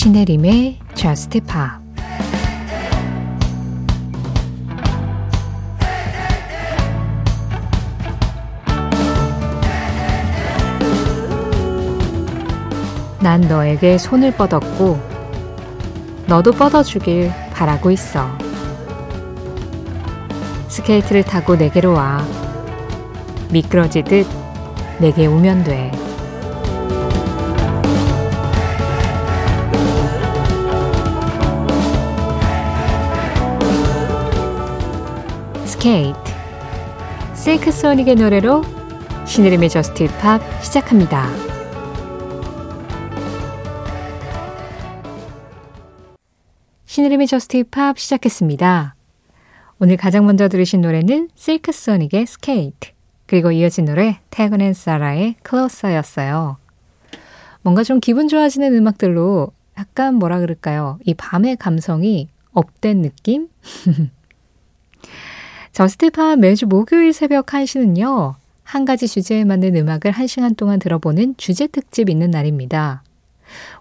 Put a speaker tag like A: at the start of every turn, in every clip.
A: 신혜림의 Just Pop 난 너에게 손을 뻗었고 너도 뻗어주길 바라고 있어. 스케이트를 타고 내게로 와. 미끄러지듯 내게 오면 돼. Skate, Silk Sonic의 노래로 신혜림의 JUST POP 시작합니다. 신혜림의 JUST POP 시작했습니다. 오늘 가장 먼저 들으신 노래는 Silk Sonic의 Skate 그리고 이어진 노래 Tegan and Sara의 Closer였어요. 뭔가 좀 기분 좋아지는 음악들로 약간 뭐라 그럴까요? 이 밤의 감성이 up된 느낌? 저스트팝 매주 목요일 새벽 1시는요. 한 가지 주제에 맞는 음악을 1시간 동안 들어보는 주제 특집 있는 날입니다.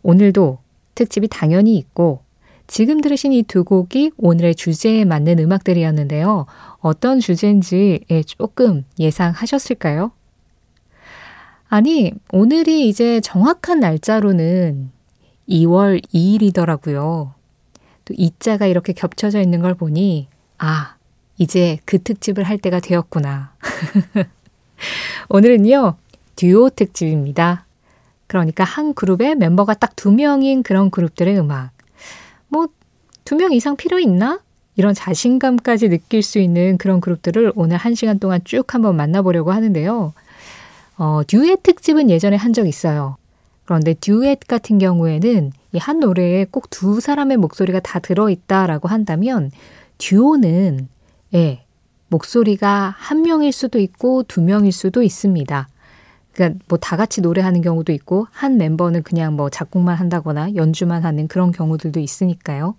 A: 오늘도 특집이 당연히 있고 지금 들으신 이 두 곡이 오늘의 주제에 맞는 음악들이었는데요. 어떤 주제인지 예, 조금 예상하셨을까요? 아니, 오늘이 이제 정확한 날짜로는 2월 2일이더라고요. 또 이자가 이렇게 겹쳐져 있는 걸 보니, 아, 이제 그 특집을 할 때가 되었구나. 오늘은요, 듀오 특집입니다. 그러니까 한 그룹에 멤버가 딱 두 명인 그런 그룹들의 음악. 뭐, 두 명 이상 필요 있나? 이런 자신감까지 느낄 수 있는 그런 그룹들을 오늘 한 시간 동안 쭉 한번 만나보려고 하는데요. 어, 듀엣 특집은 예전에 한 적 있어요. 그런데 듀엣 같은 경우에는 이 한 노래에 꼭 두 사람의 목소리가 다 들어있다라고 한다면 듀오는 예, 목소리가 한 명일 수도 있고 두 명일 수도 있습니다. 그러니까 뭐 다 같이 노래하는 경우도 있고 한 멤버는 그냥 뭐 작곡만 한다거나 연주만 하는 그런 경우들도 있으니까요.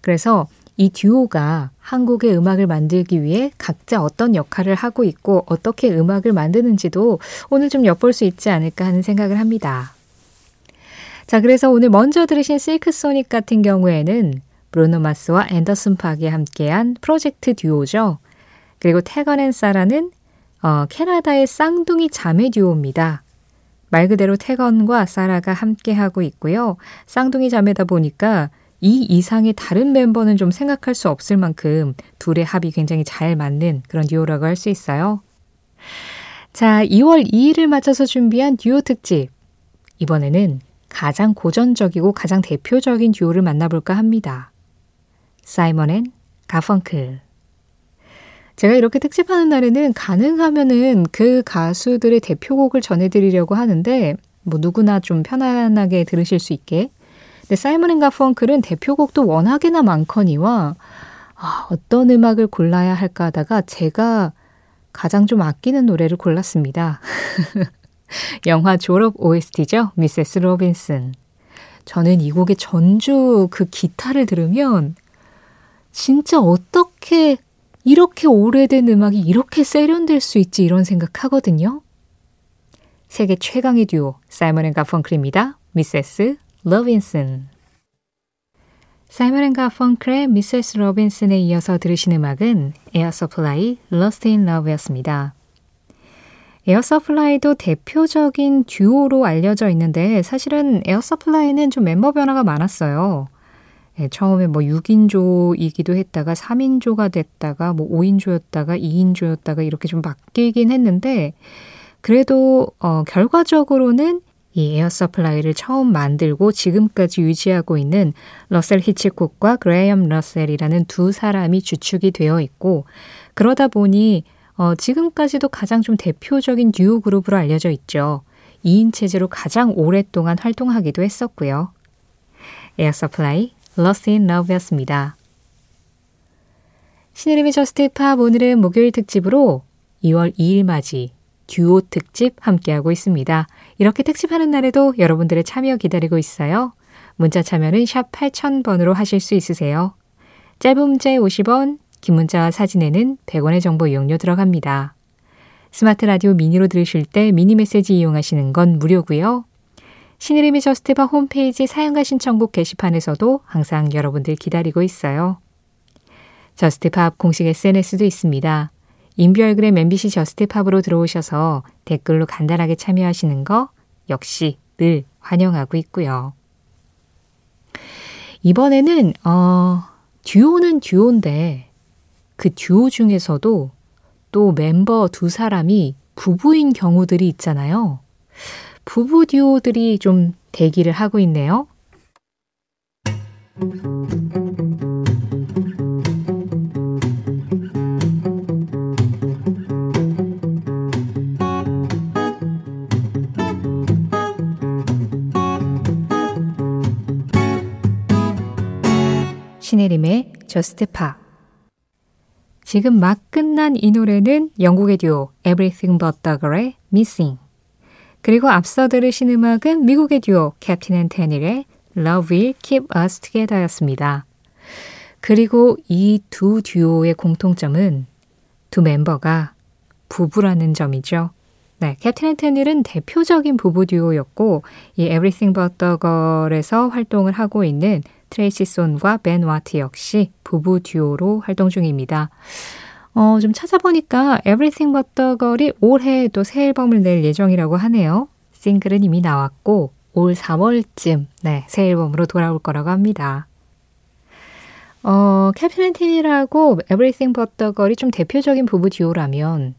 A: 그래서 이 듀오가 한국의 음악을 만들기 위해 각자 어떤 역할을 하고 있고 어떻게 음악을 만드는지도 오늘 좀 엿볼 수 있지 않을까 하는 생각을 합니다. 자, 그래서 오늘 먼저 들으신 실크 소닉 같은 경우에는 브루노 마스와 앤더슨 팍이 함께한 프로젝트 듀오죠. 그리고 테건 앤 사라는 어, 캐나다의 쌍둥이 자매 듀오입니다. 말 그대로 테건과 사라가 함께하고 있고요. 쌍둥이 자매다 보니까 이 이상의 다른 멤버는 좀 생각할 수 없을 만큼 둘의 합이 굉장히 잘 맞는 그런 듀오라고 할 수 있어요. 자, 2월 2일을 맞춰서 준비한 듀오 특집. 이번에는 가장 고전적이고 가장 대표적인 듀오를 만나볼까 합니다. 사이먼 앤 가펑클. 제가 이렇게 특집하는 날에는 가능하면은 그 가수들의 대표곡을 전해드리려고 하는데, 뭐 누구나 좀 편안하게 들으실 수 있게. 근데 사이먼 앤 가펑클은 대표곡도 워낙에나 많거니와, 아, 어떤 음악을 골라야 할까 하다가 제가 가장 좀 아끼는 노래를 골랐습니다. 영화 졸업 OST죠. Mrs. Robinson. 저는 이 곡의 전주 그 기타를 들으면 진짜 어떻게 이렇게 오래된 음악이 이렇게 세련될 수 있지 이런 생각하거든요. 세계 최강의 듀오 사이먼 앤 가펑클입니다. Mrs. Robinson 사이먼 앤 가펑클의 Mrs. Robinson에 이어서 들으신 음악은 에어 서플라이 Lost in Love였습니다. 에어 서플라이도 대표적인 듀오로 알려져 있는데 사실은 에어 서플라이는 좀 멤버 변화가 많았어요. 예, 처음에 뭐 6인조이기도 했다가 3인조가 됐다가 뭐 5인조였다가 2인조였다가 이렇게 좀 바뀌긴 했는데 그래도 어, 결과적으로는 이 에어 서플라이를 처음 만들고 지금까지 유지하고 있는 러셀 히치콕과 그레이엄 러셀이라는 두 사람이 주축이 되어 있고 그러다 보니 어, 지금까지도 가장 좀 대표적인 듀오 그룹으로 알려져 있죠. 2인 체제로 가장 오랫동안 활동하기도 했었고요. 에어 서플라이 Lost in Love였습니다. 신혜림의 저스트 팝 오늘은 목요일 특집으로 2월 2일 맞이 듀오 특집 함께하고 있습니다. 이렇게 특집하는 날에도 여러분들의 참여 기다리고 있어요. 문자 참여는 샵 8000번으로 하실 수 있으세요. 짧은 문자에 50원, 긴 문자와 사진에는 100원의 정보 이용료 들어갑니다. 스마트 라디오 미니로 들으실 때 미니 메시지 이용하시는 건 무료고요. 신혜림의 저스트팝 홈페이지 사연과 신청곡 게시판에서도 항상 여러분들 기다리고 있어요. 저스트팝 공식 SNS도 있습니다. 인별그램 MBC 저스트팝으로 들어오셔서 댓글로 간단하게 참여하시는 거 역시 늘 환영하고 있고요. 이번에는 어, 듀오는 듀오인데 그 듀오 중에서도 또 멤버 두 사람이 부부인 경우들이 있잖아요. 부부 듀오들이 좀 대기를 하고 있네요. 신혜림의 저스트 팝 지금 막 끝난 이 노래는 영국의 듀오 Everything But The Girl의 Missing 그리고 앞서 들으신 음악은 미국의 듀오 캡틴 앤 테닐의 Love Will Keep Us Together였습니다. 그리고 이 두 듀오의 공통점은 두 멤버가 부부라는 점이죠. 네, 캡틴 앤 테닐은 대표적인 부부 듀오였고 이 Everything But The Girl에서 활동을 하고 있는 트레이시 손과 벤 와트 역시 부부 듀오로 활동 중입니다. 어, 좀 찾아보니까 Everything But The Girl이 올해 또 새 앨범을 낼 예정이라고 하네요. 싱글은 이미 나왔고 올 3월쯤 네, 새 앨범으로 돌아올 거라고 합니다. 어, 캡틴 앤 테닐하고 Everything But The Girl이 좀 대표적인 부부 듀오라면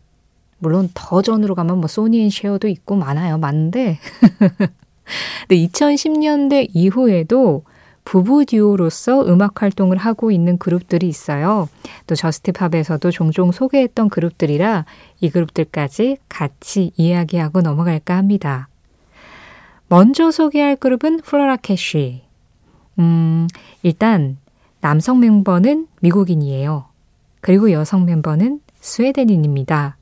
A: 물론 더 전으로 가면 뭐 소니 앤 쉐어도 있고 많아요. 많은데 근데 2010년대 이후에도 부부 듀오로서 음악 활동을 하고 있는 그룹들이 있어요. 또 저스트팝에서도 종종 소개했던 그룹들이라 이 그룹들까지 같이 이야기하고 넘어갈까 합니다. 먼저 소개할 그룹은 플로라 캐쉬. 음, 일단 남성 멤버는 미국인이에요. 그리고 여성 멤버는 스웨덴인입니다.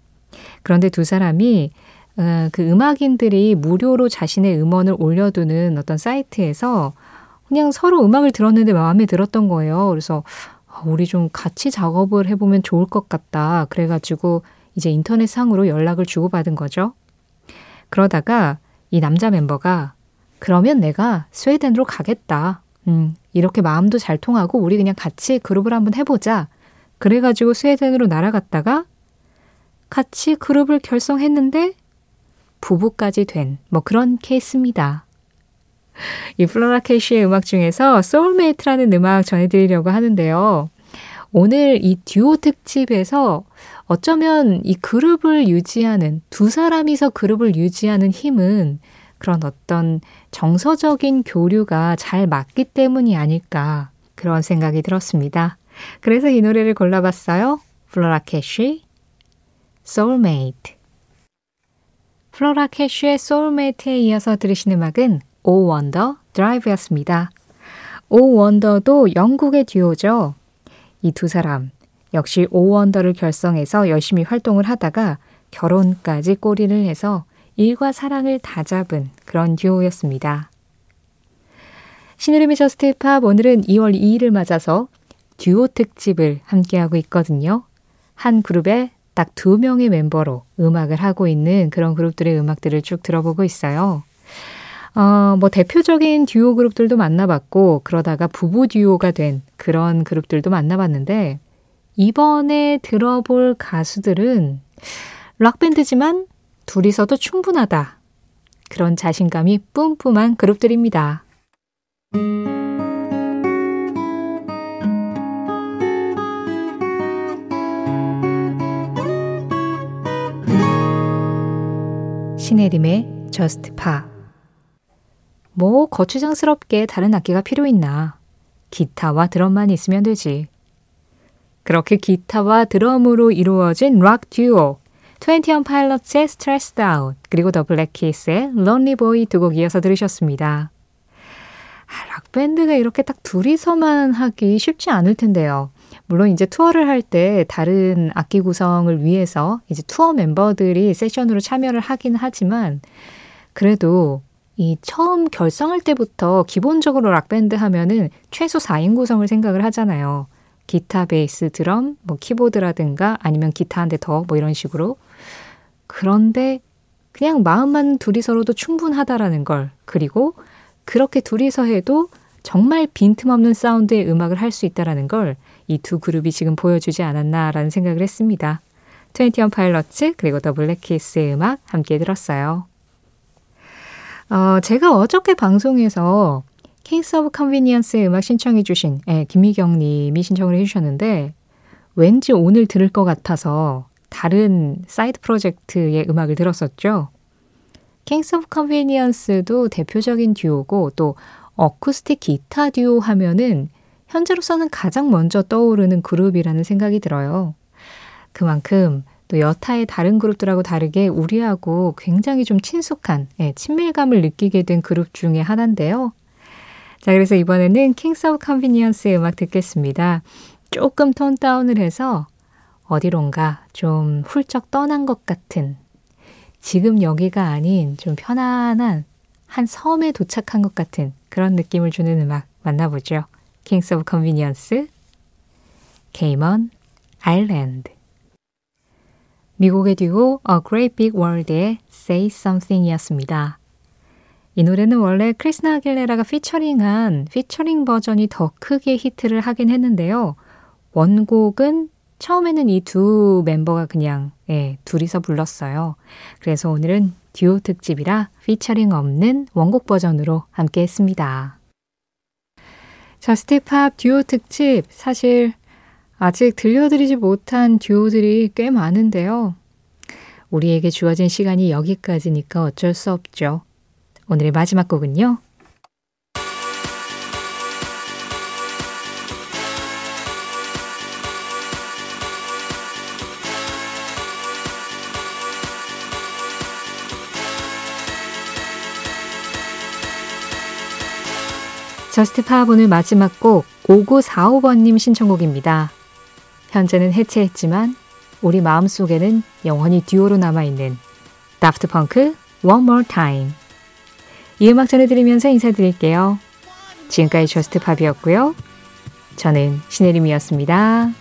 A: 그런데 두 사람이 어, 그 음악인들이 무료로 자신의 음원을 올려두는 어떤 사이트에서 그냥 서로 음악을 들었는데 마음에 들었던 거예요. 그래서 아, 우리 좀 같이 작업을 해보면 좋을 것 같다. 그래가지고 이제 인터넷 상으로 연락을 주고받은 거죠. 그러다가 이 남자 멤버가 그러면 내가 스웨덴으로 가겠다. 음, 이렇게 마음도 잘 통하고 우리 그냥 같이 그룹을 한번 해보자. 그래가지고 스웨덴으로 날아갔다가 같이 그룹을 결성했는데 부부까지 된 뭐 그런 케이스입니다. 이 플로라 캐시의 음악 중에서 Soulmate라는 음악 전해드리려고 하는데요. 오늘 이 듀오 특집에서 어쩌면 이 그룹을 유지하는 두 사람이서 그룹을 유지하는 힘은 그런 어떤 정서적인 교류가 잘 맞기 때문이 아닐까 그런 생각이 들었습니다. 그래서 이 노래를 골라봤어요. 플로라 캐시, Soulmate. 플로라 캐시의 Soulmate에 이어서 들으신 음악은 오 원더 Drive였습니다. 오 원더도 영국의 듀오죠. 이 두 사람 역시 오 원더를 결성해서 열심히 활동을 하다가 결혼까지 골인을 해서 일과 사랑을 다 잡은 그런 듀오였습니다. 신혜림의 Just Pop 오늘은 2월 2일을 맞아서 듀오 특집을 함께하고 있거든요. 한 그룹에 딱 두 명의 멤버로 음악을 하고 있는 그런 그룹들의 음악들을 쭉 들어보고 있어요. 어, 뭐 대표적인 듀오 그룹들도 만나봤고 그러다가 부부 듀오가 된 그런 그룹들도 만나봤는데 이번에 들어볼 가수들은 락밴드지만 둘이서도 충분하다. 그런 자신감이 뿜뿜한 그룹들입니다. 신혜림의 Just Pa 뭐 거추장스럽게 다른 악기가 필요 있나. 기타와 드럼만 있으면 되지. 그렇게 기타와 드럼으로 이루어진 락 듀오 21 파일럿의 Stressed Out 그리고 더 블랙키스의 Lonely Boy 두 곡 이어서 들으셨습니다. 아, 락밴드가 이렇게 딱 둘이서만 하기 쉽지 않을 텐데요. 물론 이제 투어를 할 때 다른 악기 구성을 위해서 이제 투어 멤버들이 세션으로 참여를 하긴 하지만 그래도 이 처음 결성할 때부터 기본적으로 락밴드 하면은 최소 4인 구성을 생각을 하잖아요. 기타, 베이스, 드럼, 뭐 키보드라든가 아니면 기타 한 대 더 뭐 이런 식으로. 그런데 그냥 마음만 둘이서로도 충분하다라는 걸 그리고 그렇게 둘이서 해도 정말 빈틈없는 사운드의 음악을 할 수 있다라는 걸 이 두 그룹이 지금 보여주지 않았나라는 생각을 했습니다. 21 Pilots 그리고 The Black Keys의 음악 함께 들었어요. 어, 제가 어저께 방송에서 Kings of Convenience의 음악 신청해 주신 예, 김미경 님이 신청을 해 주셨는데 왠지 오늘 들을 것 같아서 다른 side project의 음악을 들었었죠. Kings of Convenience도 대표적인 듀오고 또 어쿠스틱 기타 듀오 하면은 현재로서는 가장 먼저 떠오르는 그룹이라는 생각이 들어요. 그만큼 또 여타의 다른 그룹들하고 다르게 우리하고 굉장히 좀 친숙한 예, 친밀감을 느끼게 된 그룹 중에 하나인데요. 자, 그래서 이번에는 Kings of Convenience의 음악 듣겠습니다. 조금 tone down을 해서 어디론가 좀 훌쩍 떠난 것 같은 지금 여기가 아닌 좀 편안한 한 섬에 도착한 것 같은 그런 느낌을 주는 음악 만나보죠. Kings of Convenience, Cayman Island. 미국의 듀오 A Great Big World의 Say Something 이었습니다. 이 노래는 원래 크리스티나 아길레라가 피처링한 피처링 버전이 더 크게 히트를 하긴 했는데요. 원곡은 처음에는 이 두 멤버가 그냥 예, 둘이서 불렀어요. 그래서 오늘은 듀오 특집이라 피처링 없는 원곡 버전으로 함께 했습니다. Just Pop 듀오 특집 사실 아직 들려드리지 못한 듀오들이 꽤 많은데요. 우리에게 주어진 시간이 여기까지니까 어쩔 수 없죠. 오늘의 마지막 곡은요. 저스트 팝 오늘 마지막 곡 5945번님 신청곡입니다. 현재는 해체했지만 우리 마음속에는 영원히 듀오로 남아있는 Daft Punk One More Time 이 음악 전해드리면서 인사드릴게요. 지금까지 Just Pop이었고요. 저는 신혜림이었습니다.